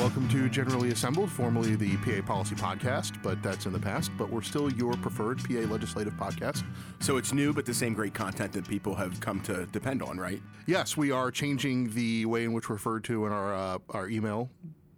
Welcome to Generally Assembled, formerly the PA Policy Podcast, but that's in the past. But we're still your preferred PA legislative podcast. So it's new, but the same great content that people have come to depend on, right? Yes, we are changing the way in which we're referred to in our uh, our email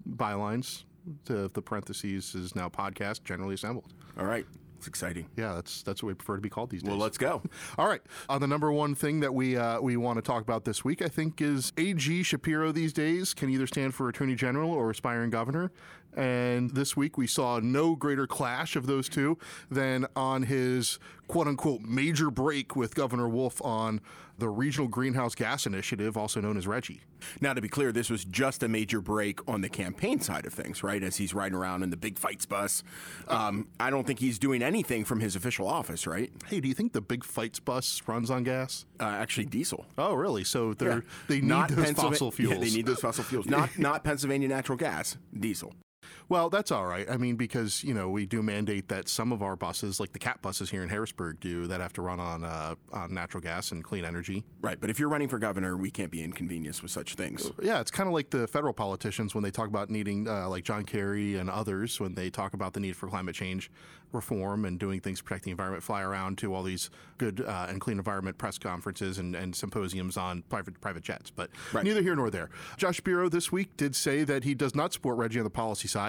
bylines. To the parentheses is now podcast Generally Assembled. All right. It's exciting. Yeah, that's that's what we prefer to be called these days. Well, let's go. All right. Uh, the number one thing that we uh, we want to talk about this week, I think, is AG Shapiro. These days can either stand for Attorney General or aspiring governor. And this week we saw no greater clash of those two than on his quote unquote major break with Governor Wolf on the Regional Greenhouse Gas Initiative, also known as RGGI. Now, to be clear, this was just a major break on the campaign side of things, right? As he's riding around in the big fights bus. Um, I don't think he's doing anything from his official office, right? Hey, do you think the big fights bus runs on gas? Uh, actually, diesel. Oh, really? So they're Yeah. they need Not those fossil fuels. Yeah, they need those fossil fuels. Not not Pennsylvania natural gas, diesel. Well, that's all right. I mean, because you know we do mandate that some of our buses, like the CAT buses here in Harrisburg, do that have to run on uh, on natural gas and clean energy. Right, but if you're running for governor, we can't be inconvenienced with such things. Yeah, it's kind of like the federal politicians when they talk about needing, uh, like John Kerry and others, when they talk about the need for climate change reform and doing things to protect the environment, fly around to all these good uh, and clean environment press conferences and, and symposiums on private private jets. But Right. neither here nor there. Josh Shapiro this week did say that he does not support RGGI on the policy side.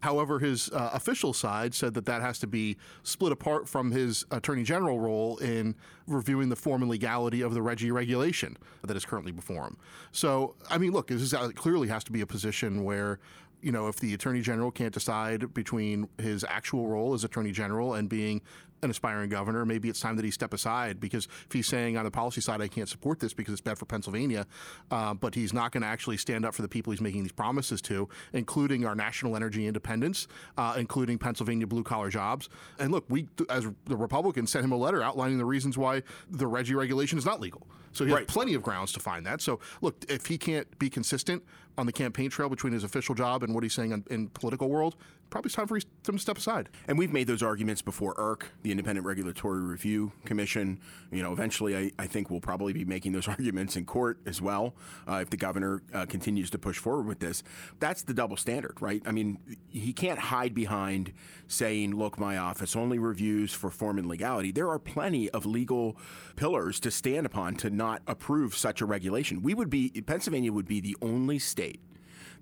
However, his uh, official side said that that has to be split apart from his attorney general role in reviewing the form and legality of the RGGI regulation that is currently before him. So, I mean, look, this is, uh, clearly has to be a position where you know, if the attorney general can't decide between his actual role as attorney general and being an aspiring governor, maybe it's time that he step aside because if he's saying on the policy side, I can't support this because it's bad for Pennsylvania, uh, but he's not going to actually stand up for the people he's making these promises to, including our national energy independence, uh, including Pennsylvania blue collar jobs. And look, we, as the Republicans, sent him a letter outlining the reasons why the RGGI regulation is not legal. So he has plenty of grounds to find that. So, look, if he can't be consistent on the campaign trail between his official job and what he's saying in, in political world, probably it's time for him to step aside. And we've made those arguments before IRRC, the Independent Regulatory Review Commission. You know, eventually I, I think we'll probably be making those arguments in court as well uh, if the governor uh, continues to push forward with this. That's the double standard, right? I mean, he can't hide behind saying, look, my office only reviews for form and legality. There are plenty of legal pillars to stand upon to not approve such a regulation. We would be, Pennsylvania would be the only state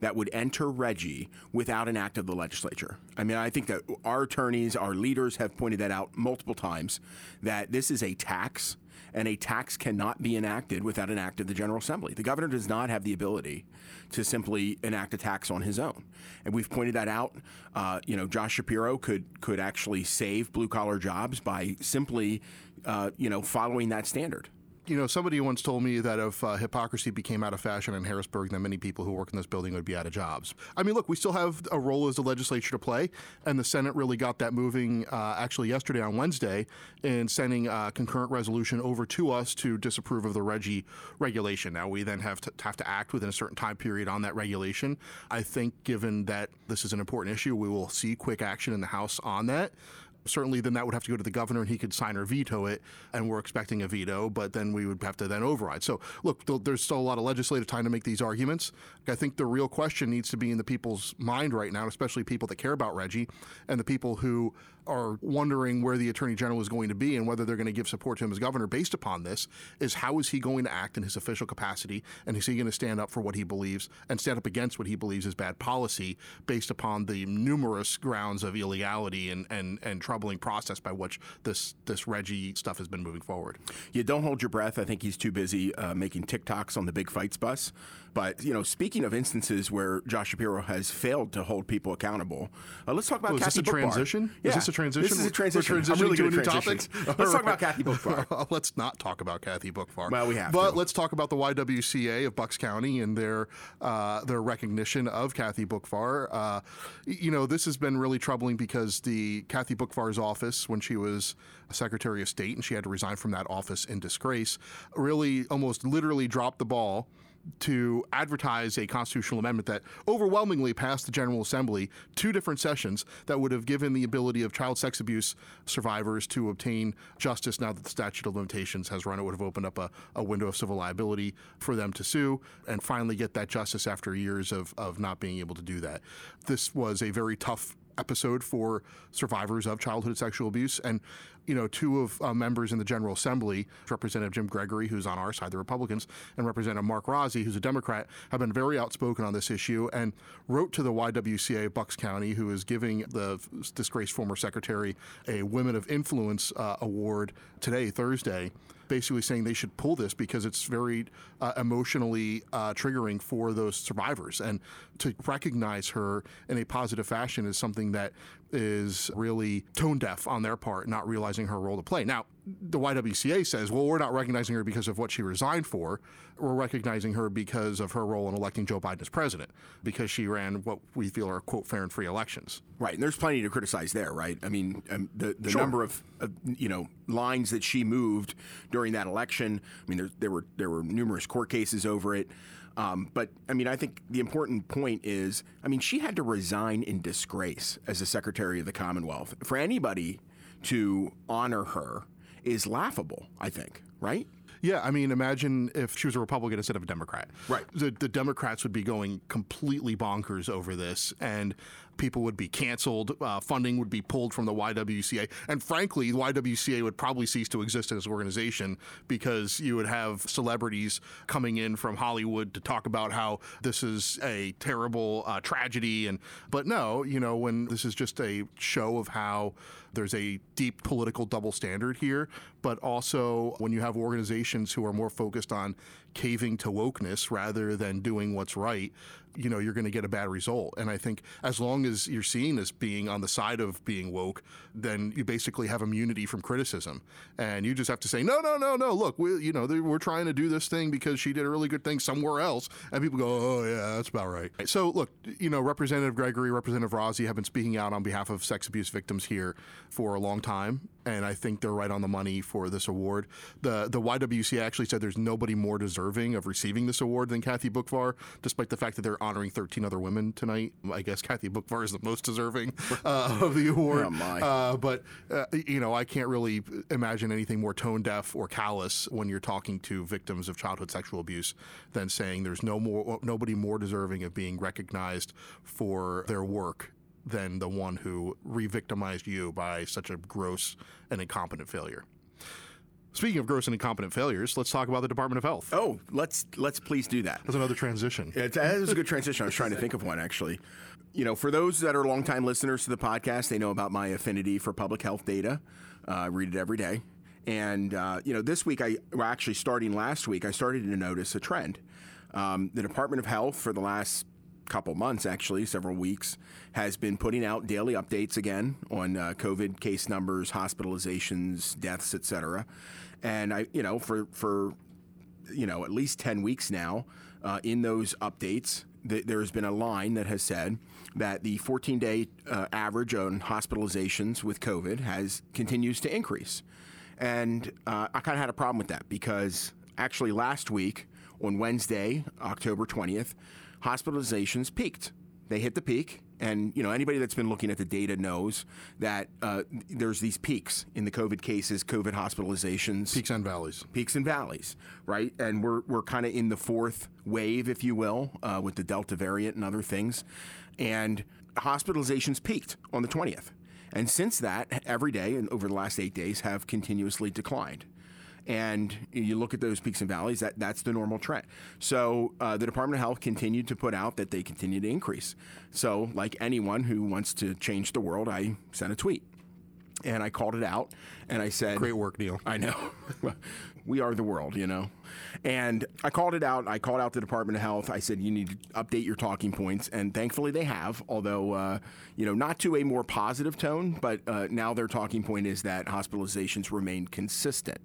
that would enter RGGI without an act of the legislature. I mean, I think that our attorneys, our leaders have pointed that out multiple times that this is a tax. And a tax cannot be enacted without an act of the General Assembly. The governor does not have the ability to simply enact a tax on his own, and we've pointed that out. Uh, you know, Josh Shapiro could could actually save blue collar jobs by simply, uh, you know, following that standard. You know, somebody once told me that if uh, hypocrisy became out of fashion in Harrisburg, then many people who work in this building would be out of jobs. I mean, look, we still have a role as the legislature to play, and the Senate really got that moving uh, actually yesterday on Wednesday in sending a concurrent resolution over to us to disapprove of the RGGI regulation. Now, we then have to have to act within a certain time period on that regulation. I think, given that this is an important issue, we will see quick action in the House on that certainly then that would have to go to the governor and he could sign or veto it and we're expecting a veto but then we would have to then override. So look there's still a lot of legislative time to make these arguments. I think the real question needs to be in the people's mind right now especially people that care about RGGI and the people who are wondering where the attorney general is going to be and whether they're going to give support to him as governor based upon this is how is he going to act in his official capacity and is he going to stand up for what he believes and stand up against what he believes is bad policy based upon the numerous grounds of illegality and, and, and troubling process by which this this RGGI stuff has been moving forward. You don't hold your breath. I think he's too busy uh, making TikToks on the big fights bus. But you know, speaking of instances where Josh Shapiro has failed to hold people accountable, uh, let's talk about Oh, is Kathy this a Boockvar. transition? Yeah. Is this a transition? This is a transition. We're transitioning really to a new topic? Let's talk about Kathy Boockvar. let's not talk about Kathy Boockvar. Well, we have But to. let's talk about the YWCA of Bucks County and their uh, their recognition of Kathy Boockvar. Uh, you know, this has been really troubling because the Kathy Boockvar's office, when she was Secretary of State and she had to resign from that office in disgrace, really almost literally dropped the ball to advertise a constitutional amendment that overwhelmingly passed the General Assembly two different sessions that would have given the ability of child sex abuse survivors to obtain justice now that the statute of limitations has run. It would have opened up a, a window of civil liability for them to sue and finally get that justice after years of, of not being able to do that. This was a very tough episode for survivors of childhood sexual abuse. And, you know, two of uh, members in the General Assembly, Representative Jim Gregory, who's on our side, the Republicans, and Representative Mark Rozzi, who's a Democrat, have been very outspoken on this issue and wrote to the YWCA Bucks County, who is giving the disgraced former secretary a Women of Influence uh, award today, Thursday basically saying they should pull this because it's very uh, emotionally uh, triggering for those survivors. And to recognize her in a positive fashion is something that is really tone deaf on their part, not realizing her role to play. Now, the YWCA says, well, we're not recognizing her because of what she resigned for. We're recognizing her because of her role in electing Joe Biden as president, because she ran what we feel are, quote, fair and free elections. Right. And there's plenty to criticize there, right? I mean, um, the, the sure. number of, uh, you know, lines that she moved during that election, I mean, there, there, were, there were numerous court cases over it. Um, but I mean, I think the important point is, I mean, she had to resign in disgrace as the Secretary of the Commonwealth. For anybody to honor her is laughable, I think, right? Yeah, I mean, imagine if she was a Republican instead of a Democrat. Right. The, the Democrats would be going completely bonkers over this, and people would be canceled. Uh, funding would be pulled from the YWCA, and frankly, the YWCA would probably cease to exist as an organization because you would have celebrities coming in from Hollywood to talk about how this is a terrible uh, tragedy. And but no, you know, when this is just a show of how there's a deep political double standard here, but also when you have organizations who are more focused on caving to wokeness rather than doing what's right, you know, you're going to get a bad result. And I think as long as you're seen as being on the side of being woke, then you basically have immunity from criticism. And you just have to say, no, no, no, no. Look, we, you know, we're trying to do this thing because she did a really good thing somewhere else. And people go, oh, yeah, that's about right. So, look, you know, Representative Gregory, Representative Rozzi have been speaking out on behalf of sex abuse victims here for a long time. And I think they're right on the money for this award. The, the YWCA actually said there's nobody more deserving of receiving this award than Kathy Boockvar, despite the fact that they're honoring 13 other women tonight. I guess Kathy Boockvar is the most deserving uh, of the award. Oh. Uh, but, uh, you know, I can't really imagine anything more tone deaf or callous when you're talking to victims of childhood sexual abuse than saying there's no more nobody more deserving of being recognized for their work than the one who re-victimized you by such a gross and incompetent failure. Speaking of gross and incompetent failures, let's talk about the Department of Health. Oh, let's let's please do that. That's another transition. It's, that was a good transition. I was trying to think of one actually. You know, for those that are longtime listeners to the podcast, they know about my affinity for public health data. Uh, I read it every day, and uh, you know, this week I well, actually starting last week, I started to notice a trend. Um, the Department of Health for the last couple months, actually, several weeks, has been putting out daily updates again on uh, COVID case numbers, hospitalizations, deaths, etc. And I, you know, for for you know at least ten weeks now, uh, in those updates, th- there has been a line that has said that the 14-day uh, average on hospitalizations with COVID has continues to increase, and uh, I kind of had a problem with that because actually last week on Wednesday, October 20th, hospitalizations peaked. They hit the peak, and you know anybody that's been looking at the data knows that uh, there's these peaks in the COVID cases, COVID hospitalizations, peaks and valleys, peaks and valleys, right? And we're we're kind of in the fourth wave, if you will, uh, with the Delta variant and other things, and hospitalizations peaked on the 20th. And since that, every day and over the last eight days have continuously declined and you look at those peaks and valleys, that, that's the normal trend. So uh, the Department of Health continued to put out that they continue to increase. So, like anyone who wants to change the world, I sent a tweet and I called it out and I said, Great work, Neil. I know. we are the world, you know. And I called it out. I called out the Department of Health. I said, you need to update your talking points. And thankfully they have, although, uh, you know, not to a more positive tone, but uh, now their talking point is that hospitalizations remain consistent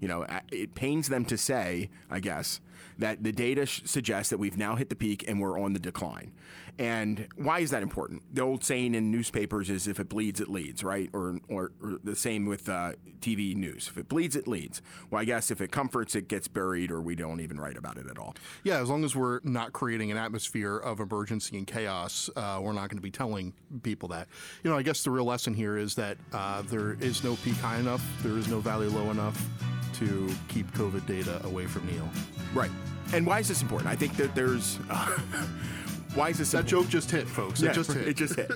You know, it pains them to say, I guess, that the data suggests that we've now hit the peak and we're on the decline. And why is that important? The old saying in newspapers is if it bleeds, it leads, right? Or, or, or the same with uh, TV news. If it bleeds, it leads. Well, I guess if it comforts, it gets buried or we don't even write about it at all. Yeah, as long as we're not creating an atmosphere of emergency and chaos, uh, we're not going to be telling people that. You know, I guess the real lesson here is that uh, there is no peak high enough, there is no valley low enough to keep COVID data away from Neil. Right. And why is this important? I think that there's. Uh, why is this? That joke just hit, folks. Yeah, it just hit. It just hit.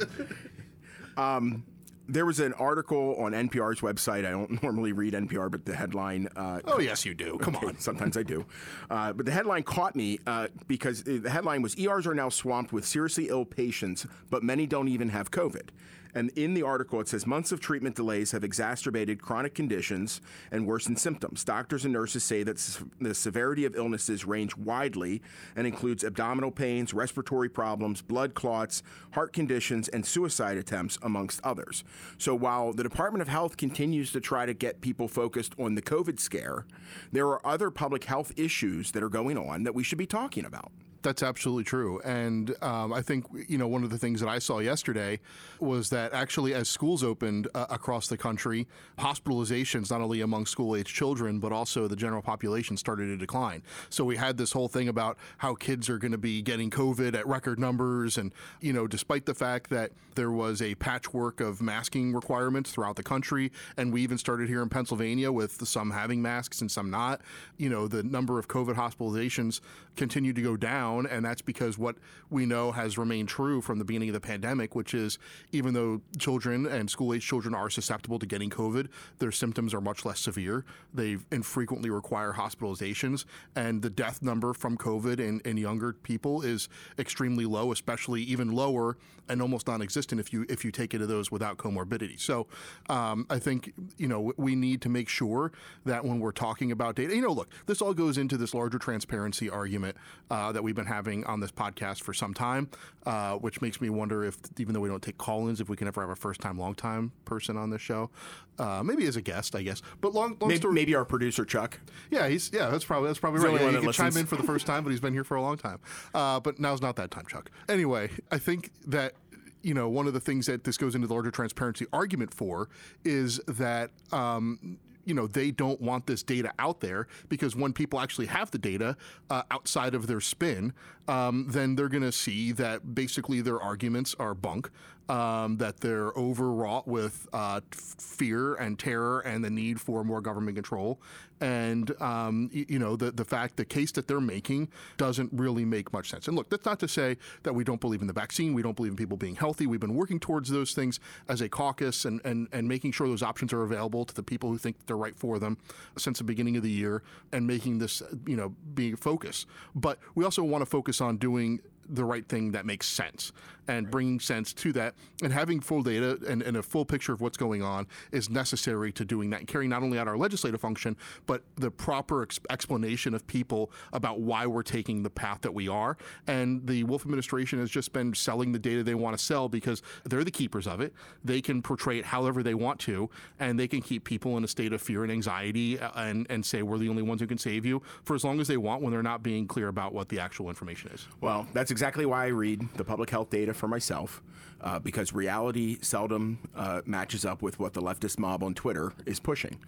um, there was an article on NPR's website. I don't normally read NPR, but the headline. Uh, oh yes, you do. Come okay, on. Sometimes I do, uh, but the headline caught me uh, because the headline was ERs are now swamped with seriously ill patients, but many don't even have COVID. And in the article, it says months of treatment delays have exacerbated chronic conditions and worsened symptoms. Doctors and nurses say that the severity of illnesses range widely and includes abdominal pains, respiratory problems, blood clots, heart conditions, and suicide attempts, amongst others. So while the Department of Health continues to try to get people focused on the COVID scare, there are other public health issues that are going on that we should be talking about. That's absolutely true. And um, I think, you know, one of the things that I saw yesterday was that actually, as schools opened uh, across the country, hospitalizations, not only among school age children, but also the general population, started to decline. So we had this whole thing about how kids are going to be getting COVID at record numbers. And, you know, despite the fact that there was a patchwork of masking requirements throughout the country, and we even started here in Pennsylvania with some having masks and some not, you know, the number of COVID hospitalizations continued to go down down, and that's because what we know has remained true from the beginning of the pandemic, which is even though children and school age children are susceptible to getting COVID, their symptoms are much less severe. They infrequently require hospitalizations, and the death number from COVID in, in younger people is extremely low, especially even lower and almost non-existent if you if you take it to those without comorbidity. So um, I think you know we need to make sure that when we're talking about data, you know, look, this all goes into this larger transparency argument uh, that we've been having on this podcast for some time, uh, which makes me wonder if even though we don't take call-ins, if we can ever have a first-time, long-time person on this show, uh, maybe as a guest, I guess. But long, long maybe, story. Maybe our producer Chuck. Yeah, he's yeah, that's probably that's probably right. Yeah, he can chime in for the first time, but he's been here for a long time. Uh, but now's not that time, Chuck. Anyway, I think that you know, one of the things that this goes into the larger transparency argument for is that. Um, you know they don't want this data out there because when people actually have the data uh, outside of their spin, um, then they're going to see that basically their arguments are bunk um, that they're overwrought with uh, fear and terror and the need for more government control. And, um, you know, the, the fact, the case that they're making doesn't really make much sense. And look, that's not to say that we don't believe in the vaccine. We don't believe in people being healthy. We've been working towards those things as a caucus and, and, and making sure those options are available to the people who think they're right for them since the beginning of the year and making this, you know, being a focus. But we also want to focus on doing the right thing that makes sense and bringing sense to that. And having full data and, and, a full picture of what's going on is necessary to doing that and carrying not only out our legislative function but the proper ex- explanation of people about why we're taking the path that we are. And the Wolf administration has just been selling the data they want to sell because they're the keepers of it. They can portray it however they want to and they can keep people in a state of fear and anxiety uh, and, and say we're the only ones who can save you for as long as they want when they're not being clear about what the actual information is. Well that's exactly exactly why I read the public health data for myself, uh, because reality seldom uh, matches up with what the leftist mob on Twitter is pushing.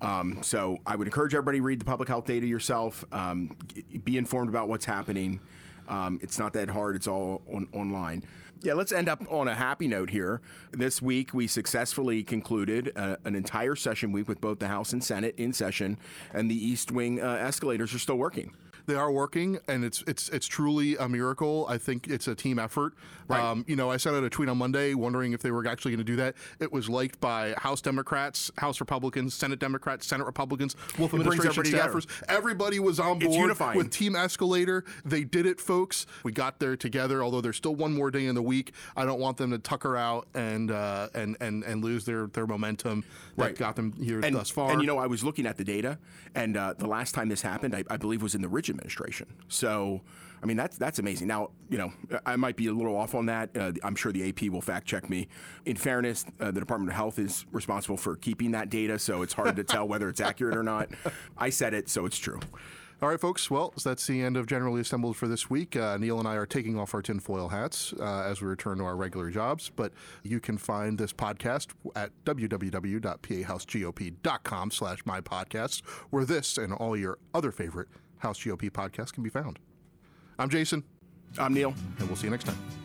Um, so I would encourage everybody read the public health data yourself, um, be informed about what's happening. Um, it's not that hard, it's all on, online. Yeah, let's end up on a happy note here. This week, we successfully concluded uh, an entire session week with both the House and Senate in session, and the East Wing uh, escalators are still working. They are working, and it's it's it's truly a miracle. I think it's a team effort. Right. Um, you know, I sent out a tweet on Monday wondering if they were actually going to do that. It was liked by House Democrats, House Republicans, Senate Democrats, Senate Republicans, Wolf it administration staffers. Everybody was on board with Team Escalator. They did it, folks. We got there together. Although there's still one more day in the week, I don't want them to tucker out and uh, and and and lose their their momentum that right. got them here and, thus far. And you know, I was looking at the data, and uh, the last time this happened, I, I believe, was in the Ridge administration. So, I mean, that's that's amazing. Now, you know, I might be a little off on that. Uh, I'm sure the AP will fact check me. In fairness, uh, the Department of Health is responsible for keeping that data, so it's hard to tell whether it's accurate or not. I said it, so it's true. All right, folks. Well, that's the end of Generally Assembled for this week. Uh, Neil and I are taking off our tinfoil hats uh, as we return to our regular jobs, but you can find this podcast at www.pahousegop.com slash my podcast, where this and all your other favorite House GOP podcast can be found. I'm Jason. I'm Neil. And we'll see you next time.